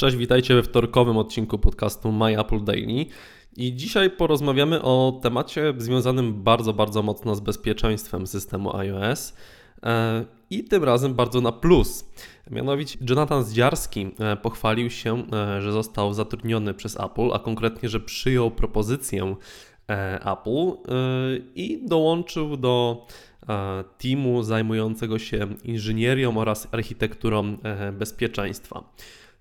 Cześć, witajcie we wtorkowym odcinku podcastu My Apple Daily. I dzisiaj porozmawiamy o temacie związanym bardzo, bardzo mocno z bezpieczeństwem systemu iOS e, i tym razem bardzo na plus. Mianowicie Jonathan Zdziarski e, pochwalił się, e, że został zatrudniony przez Apple, a konkretnie, że przyjął propozycję Apple i dołączył do teamu zajmującego się inżynierią oraz architekturą bezpieczeństwa.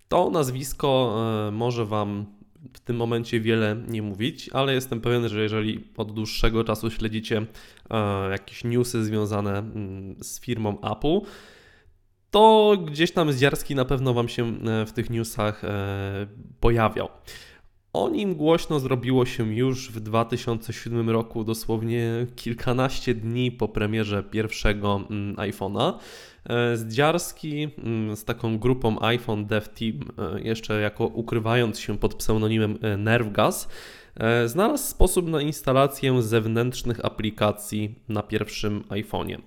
To nazwisko e, może Wam w tym momencie wiele nie mówić, ale jestem pewien, że jeżeli od dłuższego czasu śledzicie e, jakieś newsy związane mm, z firmą Apple, to gdzieś tam Zdziarski na pewno Wam się e, w tych newsach pojawiał. O nim głośno zrobiło się już w 2007 roku, dosłownie kilkanaście dni po premierze pierwszego mm, iPhone'a. E, Zdziarski mm, z taką grupą iPhone Dev Team, e, jeszcze jako ukrywając się pod pseudonimem e, Nervgas, znalazł sposób na instalację zewnętrznych aplikacji na pierwszym iPhone'ie.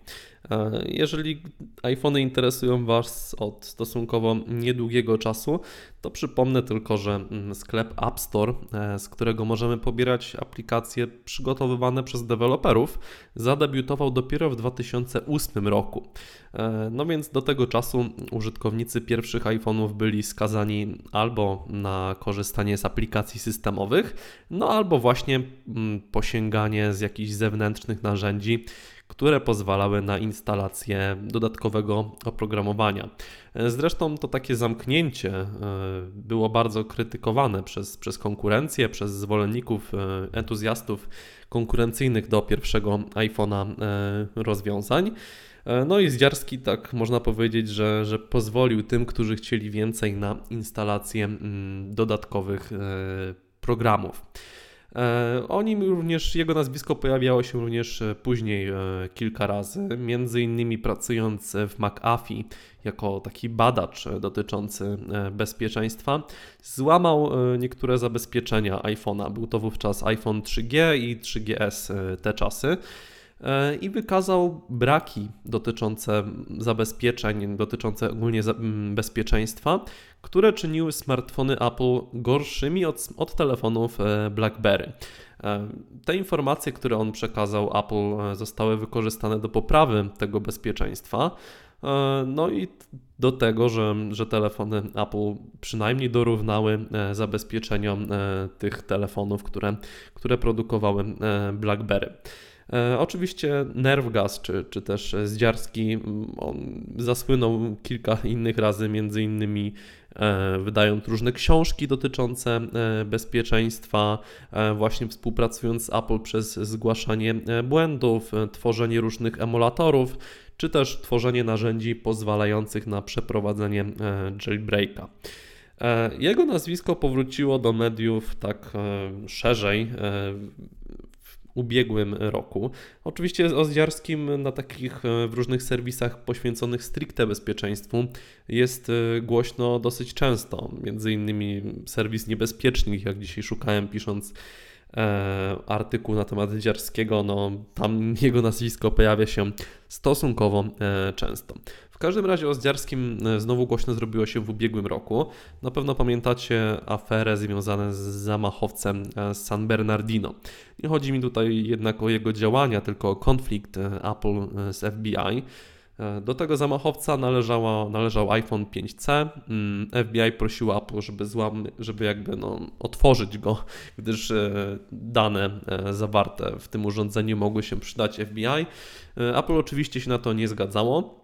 E, jeżeli iPhony interesują Was od stosunkowo niedługiego czasu, to przypomnę tylko, że mm, sklep App Store, e, z którego możemy pobierać aplikacje przygotowywane przez deweloperów, zadebiutował dopiero w 2008 roku. E, no więc do tego czasu użytkownicy pierwszych iPhone'ów byli skazani albo na korzystanie z aplikacji systemowych, no albo właśnie mm, posięganie z jakichś zewnętrznych narzędzi, które pozwalały na instalację dodatkowego oprogramowania. Zresztą to takie zamknięcie e, było bardzo krytykowane przez, przez konkurencję, przez zwolenników, e, entuzjastów konkurencyjnych do pierwszego iPhone'a e, rozwiązań. No i Zdziarski, tak można powiedzieć, że, że pozwolił tym, którzy chcieli więcej na instalację mm, dodatkowych programów. E, o nim również, jego nazwisko pojawiało się również e, później e, kilka razy, między innymi pracując w McAfee jako taki badacz dotyczący bezpieczeństwa, złamał niektóre zabezpieczenia iPhone'a. Był to wówczas iPhone 3G i 3GS te czasy i wykazał braki dotyczące zabezpieczeń, dotyczące ogólnie bezpieczeństwa, które czyniły smartfony Apple gorszymi od, od telefonów e, BlackBerry. E, te informacje, które on przekazał Apple, e, zostały wykorzystane do poprawy tego bezpieczeństwa. No i do tego, że, że telefony Apple przynajmniej dorównały zabezpieczeniom tych telefonów, które, które produkowały BlackBerry. E, oczywiście Nerwgas czy, czy też Zdziarski on zasłynął kilka innych razy, między innymi e, wydając różne książki dotyczące e, bezpieczeństwa, właśnie współpracując z Apple przez zgłaszanie błędów, tworzenie różnych emulatorów, czy też tworzenie narzędzi pozwalających na przeprowadzenie jailbreaka. Jego nazwisko powróciło do mediów tak szerzej ubiegłym roku. Oczywiście o Zdziarskim na takich e, w różnych serwisach poświęconych stricte bezpieczeństwu jest e, głośno dosyć często. Między innymi serwis Niebezpiecznik, jak dzisiaj szukałem pisząc e, artykuł na temat Dziarskiego, no tam jego nazwisko pojawia się stosunkowo e, często każdym razie o Zdziarskim e, znowu głośno zrobiło się w ubiegłym roku. Na pewno pamiętacie aferę związaną z zamachowcem e, San Bernardino. Nie chodzi mi tutaj jednak o jego działania, tylko o konflikt e, Apple z FBI. Do tego zamachowca należał iPhone 5C. Mm, FBI prosiło Apple, żeby, złam, żeby jakby no, otworzyć go, gdyż dane zawarte w tym urządzeniu mogły się przydać FBI. Apple oczywiście się na to nie zgadzało.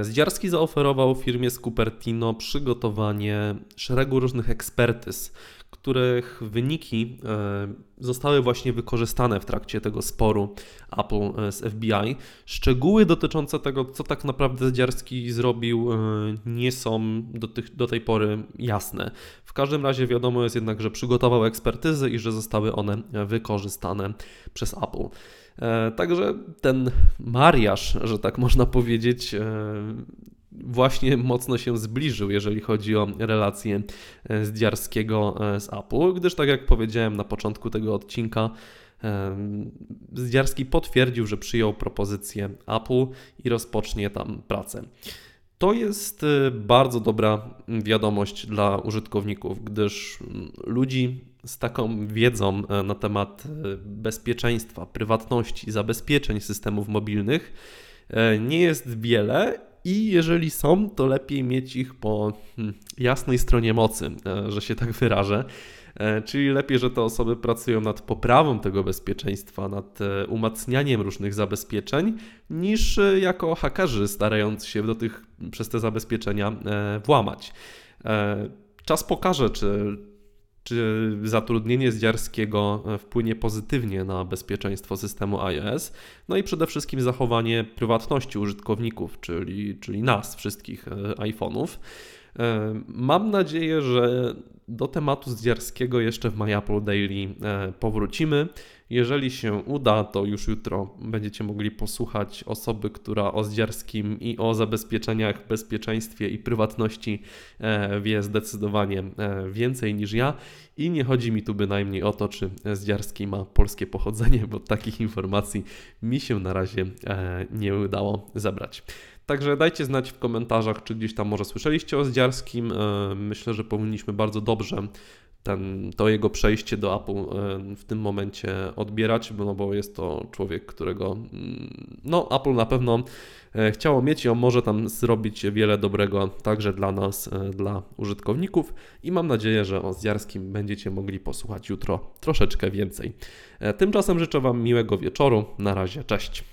Zdziarski zaoferował firmie z Cupertino przygotowanie szeregu różnych ekspertyz, których wyniki e, zostały właśnie wykorzystane w trakcie tego sporu Apple e, z FBI. Szczegóły dotyczące tego, co tak naprawdę Zdziarski zrobił, nie są do, tych, do tej pory jasne. W każdym razie wiadomo jest jednak, że przygotował ekspertyzy i że zostały one wykorzystane przez Apple. E, także ten mariaż, że tak można powiedzieć, e, właśnie mocno się zbliżył, jeżeli chodzi o relacje e, z z Apple, gdyż tak jak powiedziałem na początku tego odcinka, Zdziarski potwierdził, że przyjął propozycję Apple i rozpocznie tam pracę. To jest y, bardzo dobra wiadomość dla użytkowników, gdyż mm, ludzi z taką wiedzą e, na temat e, bezpieczeństwa, prywatności, zabezpieczeń systemów mobilnych e, nie jest wiele i jeżeli są, to lepiej mieć ich po hmm, jasnej stronie mocy, że się tak wyrażę. Czyli lepiej, że te osoby pracują nad poprawą tego bezpieczeństwa, nad umacnianiem różnych zabezpieczeń, niż jako hakerzy starając się do tych, przez te zabezpieczenia włamać. Czas pokaże, czy, czy zatrudnienie Zdziarskiego e, wpłynie pozytywnie na bezpieczeństwo systemu iOS, no i przede wszystkim zachowanie prywatności użytkowników, czyli, czyli nas, wszystkich e, iPhone'ów. E, mam nadzieję, że do tematu Zdziarskiego jeszcze w My Apple Daily powrócimy. Jeżeli się uda, to już jutro będziecie mogli posłuchać osoby, która o Zdziarskim i o zabezpieczeniach, bezpieczeństwie i prywatności e, wie zdecydowanie e, więcej niż ja. I nie chodzi mi tu bynajmniej o to, czy Zdziarski ma polskie pochodzenie, bo takich informacji mi się na razie e, nie udało zebrać. Także dajcie znać w komentarzach, czy gdzieś tam może słyszeliście o Zdziarskim. Myślę, że powinniśmy bardzo dobrze ten, to jego przejście do Apple e, w tym momencie odbierać, no bo jest to człowiek, którego mm, no, Apple na pewno e, chciało mieć i on może tam zrobić wiele dobrego także dla nas, e, dla użytkowników i mam nadzieję, że o Zjarskim będziecie mogli posłuchać jutro troszeczkę więcej. Tymczasem życzę Wam miłego wieczoru. Na razie, cześć.